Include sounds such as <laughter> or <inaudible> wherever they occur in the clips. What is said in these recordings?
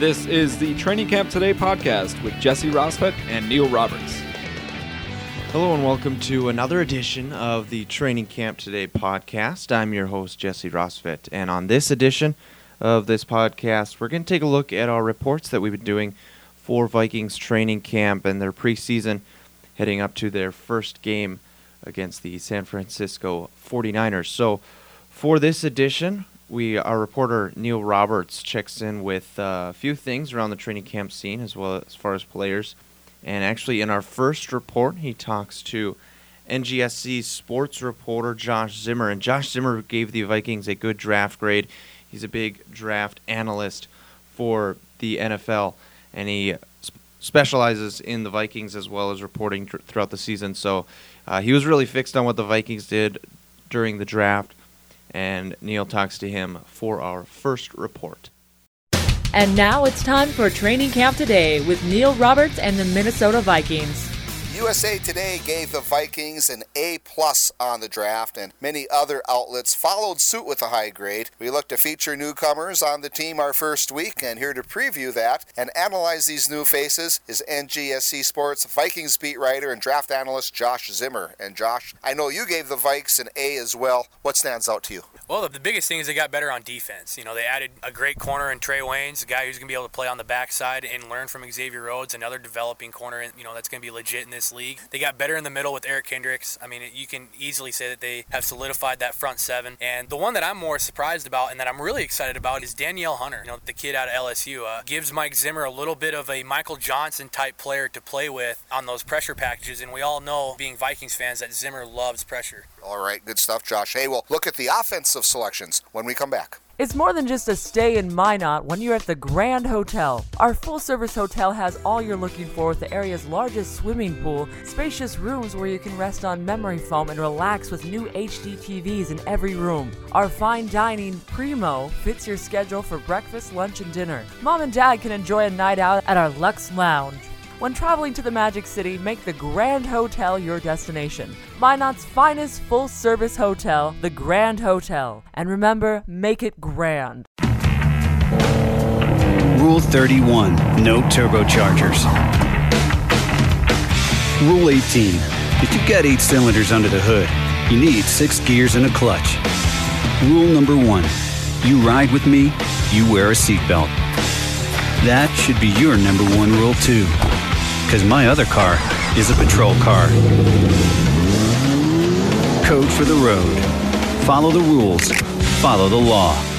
This is the Training Camp Today podcast with Jesse Rosfett and Neil Roberts. Hello and welcome to another edition of the Training Camp Today podcast. I'm your host, Jesse Rosfett, and on this edition of this podcast, we're going to take a look at our reports that we've been doing for Vikings training camp and their preseason heading up to their first game against the San Francisco 49ers. So, for this edition, we our reporter Neil Roberts checks in with uh, a few things around the training camp scene as well as far as players. And actually, in our first report, he talks to NGSC sports reporter Josh Zimmer. And Josh Zimmer gave the Vikings a good draft grade. He's a big draft analyst for the NFL, and he sp- specializes in the Vikings as well as reporting tr- throughout the season. So uh, he was really fixed on what the Vikings did during the draft and Neil talks to him for our first report. And now it's time for Training Camp Today with Neil Roberts and the Minnesota Vikings. USA Today gave the Vikings an A plus on the draft, and many other outlets followed suit with a high grade. We look to feature newcomers on the team our first week, and here to preview that and analyze these new faces is NGSC Sports Vikings beat writer and draft analyst Josh Zimmer. And Josh, I know you gave the Vikes an A as well. What stands out to you? Well, the biggest thing is they got better on defense. You know, they added a great corner in Trae Waynes, a guy who's going to be able to play on the backside and learn from Xavier Rhodes, another developing corner, you know, that's going to be legit in this league. They got better in the middle with Eric Kendricks. I mean, you can easily say that they have solidified that front seven. And the one that I'm more surprised about and that I'm really excited about is Danielle Hunter, you know, the kid out of LSU. Uh, gives Mike Zimmer a little bit of a Michael Johnson type player to play with on those pressure packages. And we all know, being Vikings fans, that Zimmer loves pressure. All right, good stuff, Josh. Hey, we'll look at the offensive selections when we come back. It's more than just a stay in Minot when you're at the Grand Hotel. Our full service hotel has all you're looking for with the area's largest swimming pool, spacious rooms where you can rest on memory foam and relax with new HD TVs in every room. Our fine dining, Primo, fits your schedule for breakfast, lunch, and dinner. Mom and dad can enjoy a night out at our Lux Lounge. When traveling to the Magic City, make the Grand Hotel your destination. Minot's finest full service hotel, the Grand Hotel. And remember, make it grand. Rule 31 No turbochargers. Rule 18 If you've got eight cylinders under the hood, you need six gears and a clutch. Rule number one You ride with me, you wear a seatbelt. That should be your number one rule, too because my other car is a patrol car. Code for the road. Follow the rules. Follow the law.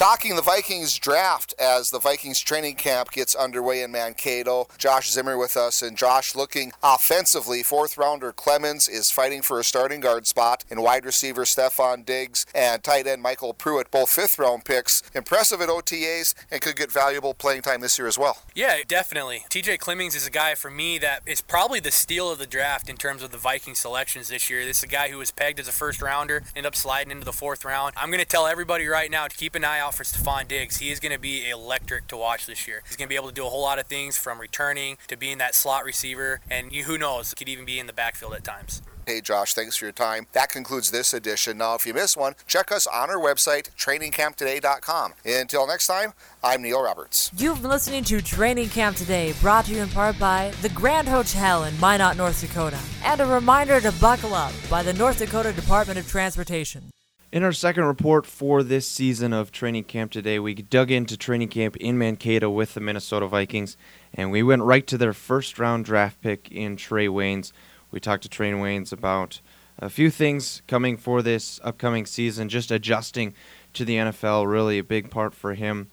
Talking the Vikings draft as the Vikings training camp gets underway in Mankato. Josh Zimmer with us, and Josh looking offensively. Fourth rounder Clemmings is fighting for a starting guard spot, and wide receiver Stefon Diggs and tight end MyCole Pruitt, both fifth round picks. Impressive at OTAs and could get valuable playing time this year as well. Yeah, definitely. TJ Clemmings is a guy for me that is probably the steal of the draft in terms of the Viking selections this year. This is a guy who was pegged as a first rounder, ended up sliding into the fourth round. I'm going to tell everybody right now to keep an eye out out for Stefon Diggs. He is going to be electric to watch this year. He's going to be able to do a whole lot of things from returning to being that slot receiver, and who knows, could even be in the backfield at times. Hey, Josh, thanks for your time. That concludes this edition. Now, if you missed one, check us on our website, trainingcamptoday.com. Until next time, I'm Neil Roberts. You've been listening to Training Camp Today, brought to you in part by the Grand Hotel in Minot, North Dakota, and a reminder to buckle up by the North Dakota Department of Transportation. In our second report for this season of training camp today, we dug into training camp in Mankato with the Minnesota Vikings, and we went right to their first round draft pick in Trae Waynes. We talked to Trae Waynes about a few things coming for this upcoming season, just adjusting to the NFL, really a big part for him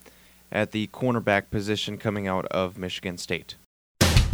at the cornerback position coming out of Michigan State.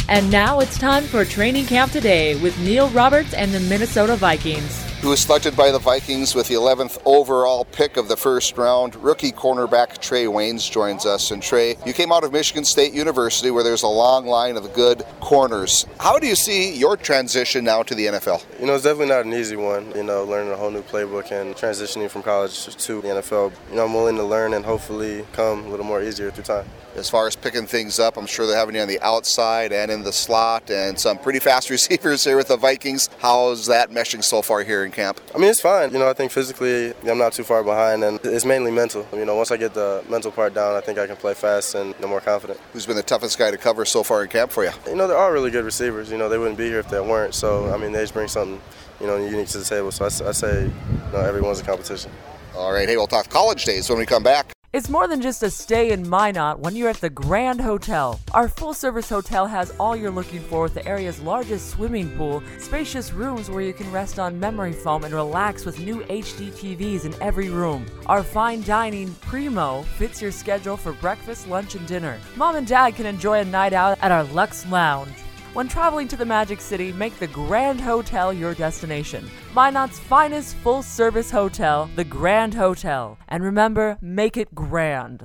And now it's time for Training Camp Today with Neil Roberts and the Minnesota Vikings who was selected by the Vikings with the 11th overall pick of the first round. Rookie cornerback Trae Waynes joins us. And Trae, you came out of Michigan State University where there's a long line of good corners. How do you see your transition now to the NFL? You know, it's definitely not an easy one. You know, learning a whole new playbook and transitioning from college to the NFL. You know, I'm willing to learn and hopefully come a little more easier through time. As far as picking things up, I'm sure they're having you on the outside and in the slot and some pretty fast <laughs> receivers here with the Vikings. How's that meshing so far here in camp? I mean, it's fine. You know, I think physically I'm not too far behind, and it's mainly mental. You know, once I get the mental part down, I think I can play fast and you more confident. Who's been the toughest guy to cover so far in camp for you? You know, there are really good receivers. You know, they wouldn't be here if they weren't. So, I mean, they just bring something, you know, unique to the table. So I, I say, you know, everyone's a competition. All right, hey, we'll talk college days when we come back. It's more than just a stay in Minot when you're at the Grand Hotel. Our full service hotel has all you're looking for with the area's largest swimming pool, spacious rooms where you can rest on memory foam and relax with new HD TVs in every room. Our fine dining, Primo, fits your schedule for breakfast, lunch, and dinner. Mom and dad can enjoy a night out at our Lux Lounge. When traveling to the Magic City, make the Grand Hotel your destination. Minot's finest full service hotel, the Grand Hotel. And remember, make it grand.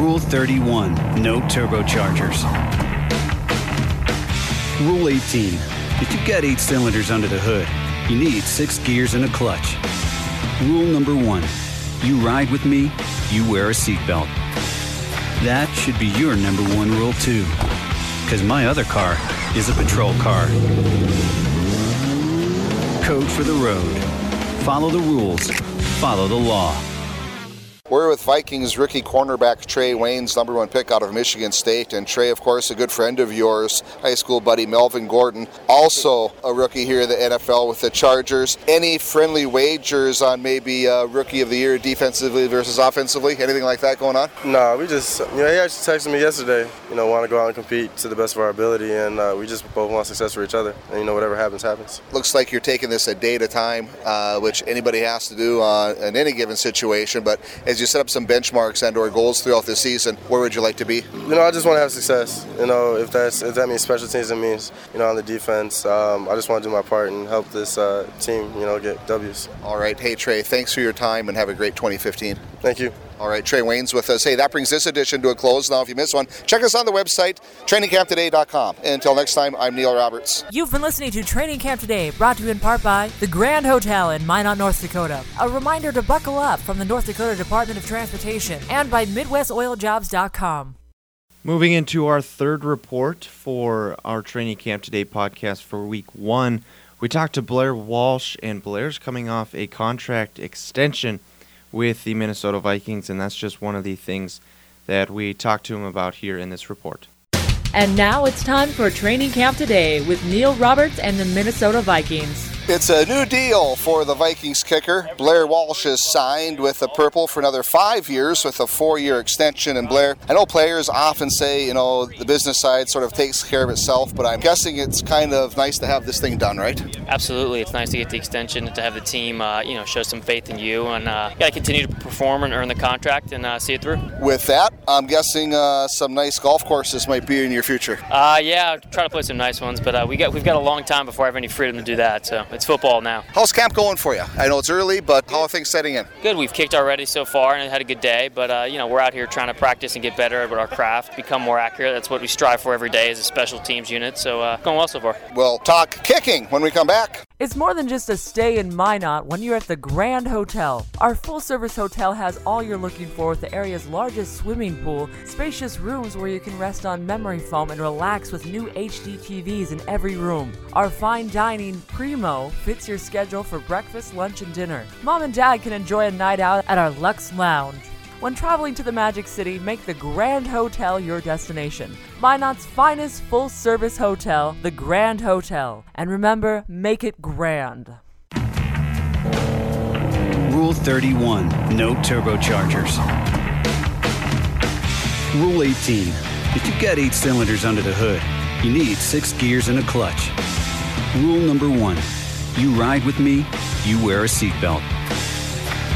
Rule 31 No turbochargers. Rule 18 If you've got eight cylinders under the hood, you need six gears and a clutch. Rule number one You ride with me, you wear a seatbelt. That should be your number one rule, too because my other car is a patrol car. Code for the road. Follow the rules. Follow the law. We're with Vikings rookie cornerback Trae Waynes, number one pick out of Michigan State. And Trae, of course, a good friend of yours, high school buddy Melvin Gordon, also a rookie here in the NFL with the Chargers. Any friendly wagers on maybe uh, rookie of the year defensively versus offensively? Anything like that going on? No, we just, you know, he actually texted me yesterday, you know, want to go out and compete to the best of our ability. And uh, we just both want success for each other. And, you know, whatever happens, happens. Looks like you're taking this a day at a time, uh, which anybody has to do uh, in any given situation. But as you set up some benchmarks and or goals throughout the season, where would you like to be? You know, I just want to have success. You know, if that's if that means special teams, it means you know on the defense. Um, I just want to do my part and help this uh, team. You know, get W's. All right, hey Trae, thanks for your time and have a great 2015. Thank you. All right, Trae Waynes with us. Hey, that brings this edition to a close. Now, if you missed one, check us on the website, trainingcamptoday.com. And until next time, I'm Neil Roberts. You've been listening to Training Camp Today, brought to you in part by the Grand Hotel in Minot, North Dakota. A reminder to buckle up from the North Dakota Department of Transportation and by MidwestOilJobs.com. Moving into our third report for our Training Camp Today podcast for week one, we talked to Blair Walsh, and Blair's coming off a contract extension with the Minnesota Vikings, and that's just one of the things that we talked to him about here in this report. And now it's time for Training Camp Today with Neil Roberts and the Minnesota Vikings. It's a new deal for the Vikings kicker. Blair Walsh is signed with the Purple for another five years with a four year extension. And Blair, I know players often say, you know, the business side sort of takes care of itself, but I'm guessing it's kind of nice to have this thing done, right? Absolutely. It's nice to get the extension and to have the team, uh, you know, show some faith in you. And uh, got to continue to perform and earn the contract and uh, see it through. With that, I'm guessing uh, some nice golf courses might be in your future. Uh, yeah, I'll try to play some nice ones, but uh, we got, we've got a long time before I have any freedom to do that. So it's football now. How's camp going for you? I know it's early, but how are things setting in? Good. We've kicked already so far and had a good day, but uh, you know we're out here trying to practice and get better at our craft, become more accurate. That's what we strive for every day as a special teams unit. So uh, going well so far. We'll talk kicking when we come back. It's more than just a stay in Minot when you're at the Grand Hotel. Our full service hotel has all you're looking for with the area's largest swimming pool, spacious rooms where you can rest on memory foam and relax with new HD TVs in every room. Our fine dining, Primo, fits your schedule for breakfast, lunch, and dinner. Mom and dad can enjoy a night out at our Lux Lounge. When traveling to the Magic City, make the Grand Hotel your destination. Minot's finest full service hotel, the Grand Hotel. And remember, make it grand. Rule 31 No turbochargers. Rule 18 If you've got eight cylinders under the hood, you need six gears and a clutch. Rule number one You ride with me, you wear a seatbelt.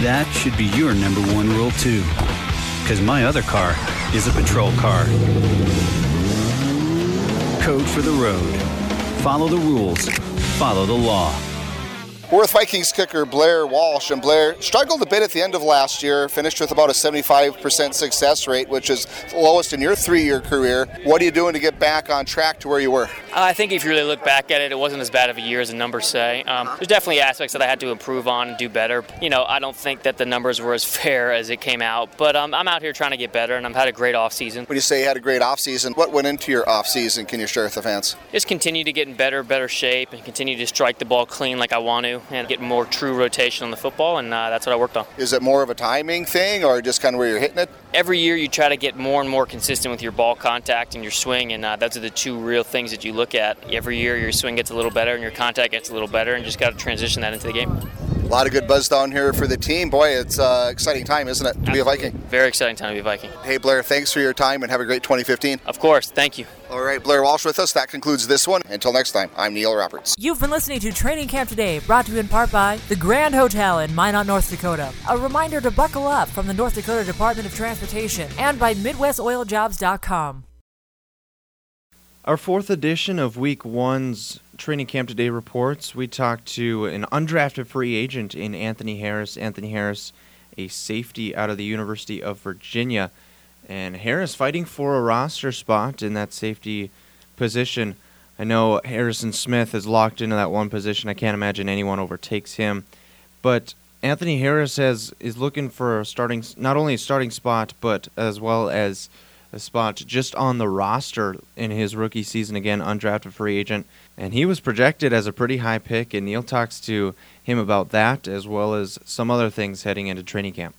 That should be your number one rule, too. Because my other car is a patrol car. Code for the road. Follow the rules. Follow the law. We're with Vikings kicker Blair Walsh, and Blair struggled a bit at the end of last year, finished with about a 75% success rate, which is the lowest in your three year career. What are you doing to get back on track to where you were? I think if you really look back at it, it wasn't as bad of a year as the numbers say. Um, there's definitely aspects that I had to improve on and do better. You know, I don't think that the numbers were as <laughs> fair as it came out, but um, I'm out here trying to get better, and I've had a great off season. When you say you had a great off season, what went into your off season? Can you share with the fans? Just continue to get in better, better shape, and continue to strike the ball clean like I want to, and get more true rotation on the football, and uh, that's what I worked on. Is it more of a timing thing, or just kind of where you're hitting it? Every year, you try to get more and more consistent with your ball contact and your swing, and uh, those are the two real things that you look at. Every year, your swing gets a little better, and your contact gets a little better, and just got to transition that into the game. A lot of good buzz down here for the team. Boy, it's an uh, exciting time, isn't it, to be a Viking? Very exciting time to be a Viking. Hey, Blair, thanks for your time and have a great 2015. Of course, thank you. All right, Blair Walsh with us. That concludes this one. Until next time, I'm Neil Roberts. You've been listening to Training Camp Today, brought to you in part by the Grand Hotel in Minot, North Dakota. A reminder to buckle up from the North Dakota Department of Transportation and by MidwestOilJobs.com. Our fourth edition of Week One's Training Camp Today reports, we talked to an undrafted free agent in Anthony Harris. Anthony Harris, a safety out of the University of Virginia. And Harris fighting for a roster spot in that safety position. I know Harrison Smith is locked into that one position. I can't imagine anyone overtakes him. But Anthony Harris has is looking for a starting not only a starting spot, but as well as spot just on the roster in his rookie season again, undrafted free agent. And he was projected as a pretty high pick, and Neil talks to him about that as well as some other things heading into training camp.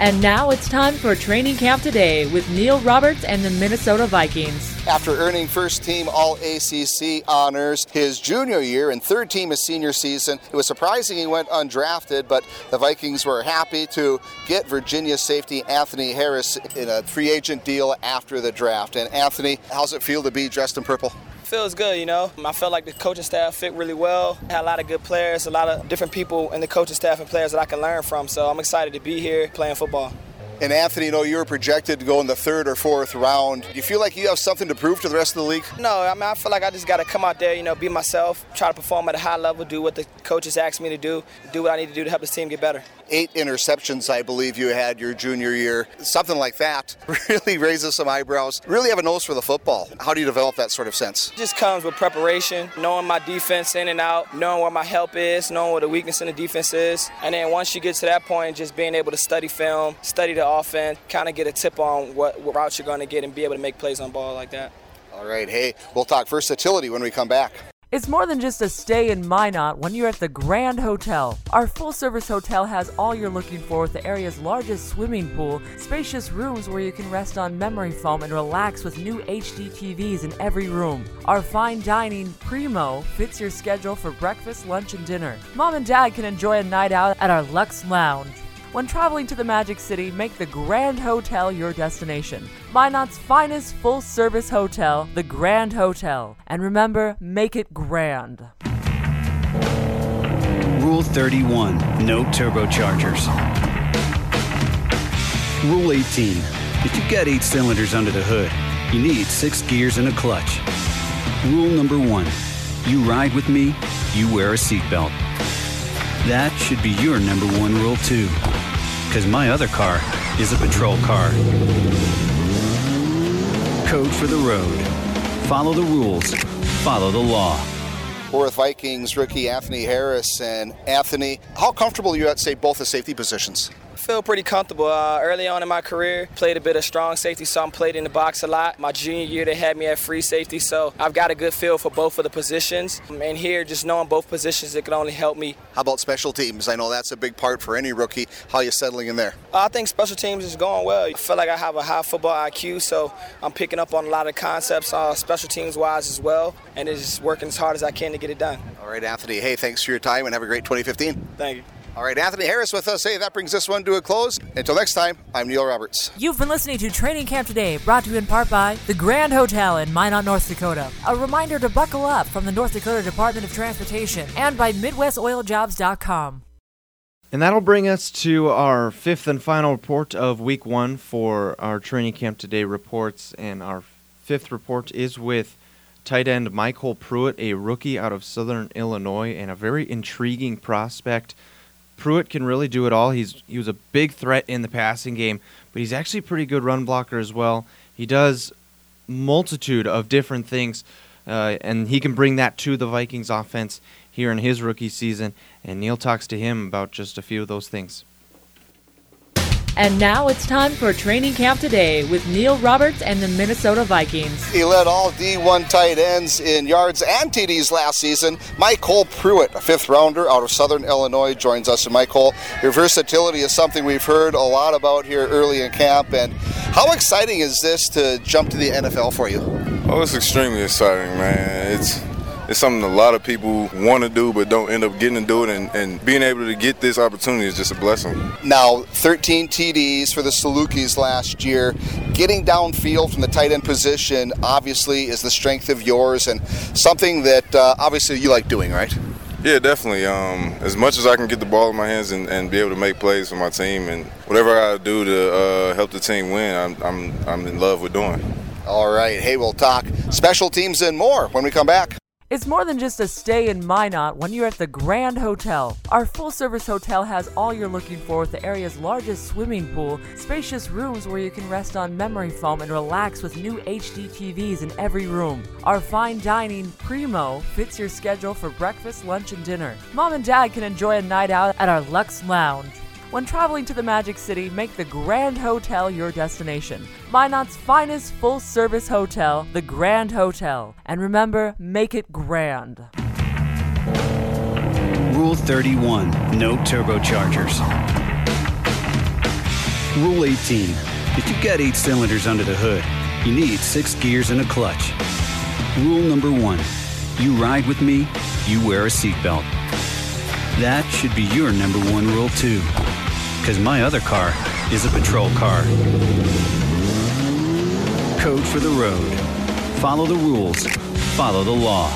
And now it's time for Training Camp Today with Neil Roberts and the Minnesota Vikings. After earning first team All ACC honors his junior year and third team his senior season, it was surprising he went undrafted, but the Vikings were happy to get Virginia safety Anthony Harris in a free agent deal after the draft. And Anthony, how's it feel to be dressed in purple? Feels good, you know. I felt like the coaching staff fit really well. Had a lot of good players, a lot of different people in the coaching staff and players that I can learn from. So I'm excited to be here playing football. And Anthony, you know you were projected to go in the third or fourth round. Do you feel like you have something to prove to the rest of the league? No, I mean I feel like I just got to come out there, you know, be myself, try to perform at a high level, do what the coaches ask me to do, do what I need to do to help this team get better. Eight interceptions, I believe you had your junior year. Something like that <laughs> really raises some eyebrows. Really have a nose for the football. How do you develop that sort of sense? It just comes with preparation, knowing my defense in and out, knowing where my help is, knowing where the weakness in the defense is, and then once you get to that point, just being able to study film, study the offense, kind of get a tip on what, what route you're going to get, and be able to make plays on ball like that. All right, hey, we'll talk versatility when we come back. It's more than just a stay in Minot when you're at the Grand Hotel. Our full service hotel has all you're looking for with the area's largest swimming pool, spacious rooms where you can rest on memory foam and relax with new HD TVs in every room. Our fine dining, Primo, fits your schedule for breakfast, lunch, and dinner. Mom and dad can enjoy a night out at our Lux Lounge. When traveling to the Magic City, make the Grand Hotel your destination. Minot's finest full service hotel, the Grand Hotel. And remember, make it grand. Rule 31 No turbochargers. Rule 18 If you've got eight cylinders under the hood, you need six gears and a clutch. Rule number one You ride with me, you wear a seatbelt. That should be your number one rule, too. Because my other car is a patrol car. Code for the road. Follow the rules. Follow the law. We're Vikings rookie Anthony Harris. And Anthony, how comfortable are you at, say, both the safety positions? Feel pretty comfortable. Uh, early on in my career, played a bit of strong safety, so I'm played in the box a lot. My junior year, they had me at free safety, so I've got a good feel for both of the positions. And here, just knowing both positions, it can only help me. How about special teams? I know that's a big part for any rookie. How are you settling in there? Uh, I think special teams is going well. I feel like I have a high football IQ, so I'm picking up on a lot of concepts, uh, special teams wise as well, and it's just working as hard as I can to get it done. All right, Anthony. Hey, thanks for your time and have a great 2015. Thank you. All right, Anthony Harris with us. Hey, that brings this one to a close. Until next time, I'm Neil Roberts. You've been listening to Training Camp Today, brought to you in part by the Grand Hotel in Minot, North Dakota. A reminder to buckle up from the North Dakota Department of Transportation and by MidwestOilJobs.com. And that'll bring us to our fifth and final report of week one for our Training Camp Today reports. And our fifth report is with tight end MyCole Pruitt, a rookie out of Southern Illinois, and a very intriguing prospect. Pruitt can really do it all. He's he was a big threat in the passing game, but he's actually a pretty good run blocker as well. He does multitude of different things, uh, and he can bring that to the Vikings offense here in his rookie season. And Neil talks to him about just a few of those things. And now it's time for training camp today with Neil Roberts and the Minnesota Vikings. He led all D1 tight ends in yards and TDs last season. MyCole Pruitt, a fifth rounder out of Southern Illinois, joins us. And MyCole, your versatility is something we've heard a lot about here early in camp. And how exciting is this to jump to the NFL for you? Oh, it's extremely exciting, man. It's it's something a lot of people want to do but don't end up getting to do it and, and, being able to get this opportunity is just a blessing now 13 tds for the salukis last year getting downfield from the tight end position obviously is the strength of yours and something that uh, obviously you like doing right yeah, definitely. Um, as much as I can get the ball in my hands and, and, be able to make plays for my team, and whatever I gotta do to uh, help the team win, I'm, I'm, I'm in love with doing. All right. Hey, we'll talk special teams and more when we come back. It's more than just a stay in Minot when you're at the Grand Hotel. Our full service hotel has all you're looking for with the area's largest swimming pool, spacious rooms where you can rest on memory foam and relax with new HD TVs in every room. Our fine dining, Primo, fits your schedule for breakfast, lunch, and dinner. Mom and dad can enjoy a night out at our Lux Lounge. When traveling to the Magic City, make the Grand Hotel your destination. Minot's finest full service hotel, the Grand Hotel. And remember, make it grand. Rule 31 No turbochargers. Rule 18 If you've got eight cylinders under the hood, you need six gears and a clutch. Rule number one You ride with me, you wear a seatbelt. That should be your number one rule, too because my other car is a patrol car. Code for the road. Follow the rules. Follow the law.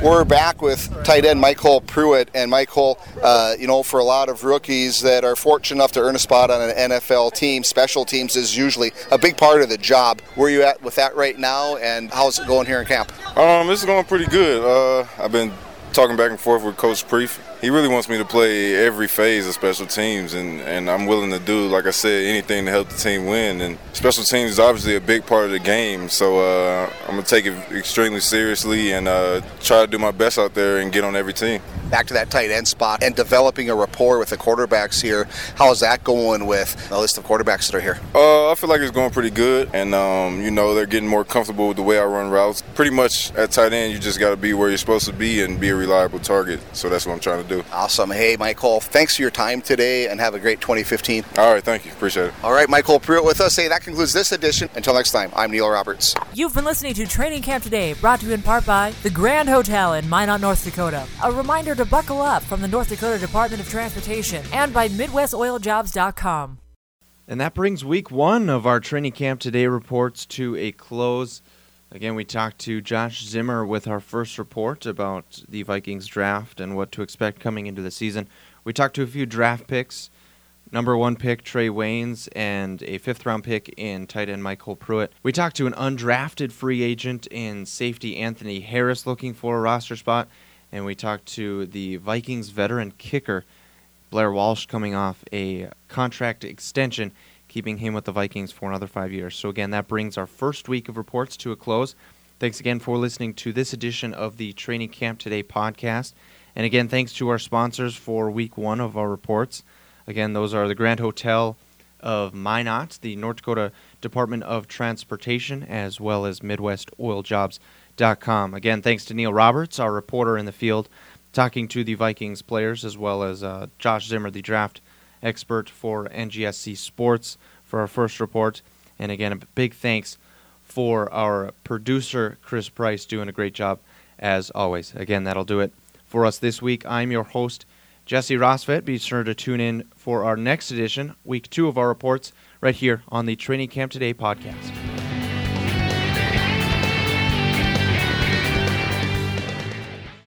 We're back with tight end MyCole Pruitt, and MyCole, uh, you know, for a lot of rookies that are fortunate enough to earn a spot on an NFL team, special teams is usually a big part of the job. Where are you at with that right now, and how's it going here in camp? Um, it's going pretty good. Uh, I've been talking back and forth with Coach Preef he really wants me to play every phase of special teams, and, and I'm willing to do, like I said, anything to help the team win. And special teams is obviously a big part of the game, so uh, I'm going to take it extremely seriously and uh, try to do my best out there and get on every team. Back to that tight end spot and developing a rapport with the quarterbacks here. How is that going with the list of quarterbacks that are here? Uh, I feel like it's going pretty good, and um, you know they're getting more comfortable with the way I run routes. Pretty much at tight end, you just got to be where you're supposed to be and be a reliable target. So that's what I'm trying to do do. Awesome. Hey, MyCole, thanks for your time today and have a great 2015. All right, thank you. Appreciate it. All right, MyCole Pruitt with us. Hey, that concludes this edition. Until next time, I'm Neil Roberts. You've been listening to Training Camp Today, brought to you in part by the Grand Hotel in Minot, North Dakota. A reminder to buckle up from the North Dakota Department of Transportation and by MidwestOilJobs.com. And that brings week one of our Training Camp Today reports to a close. Again, we talked to Josh Zimmer with our first report about the Vikings draft and what to expect coming into the season. We talked to a few draft picks. Number one pick, Trae Waynes, and a fifth round pick in tight end MyCole Pruitt. We talked to an undrafted free agent in safety Anthony Harris looking for a roster spot. And we talked to the Vikings veteran kicker, Blair Walsh, coming off a contract extension keeping him with the Vikings for another five years. So, again, that brings our first week of reports to a close. Thanks again for listening to this edition of the Training Camp Today podcast. And again, thanks to our sponsors for week one of our reports. Again, those are the Grand Hotel of Minot, the North Dakota Department of Transportation, as well as MidwestOilJobs.com. Again, thanks to Neil Roberts, our reporter in the field, talking to the Vikings players, as well as uh, Josh Zimmer, the draft expert for NGSC Sports, for our first report. And again, a big thanks for our producer, Chris Price, doing a great job as always. Again, that'll do it for us this week. I'm your host, Jesse Rosvet. Be sure to tune in for our next edition, week two of our reports, right here on the Training Camp Today podcast.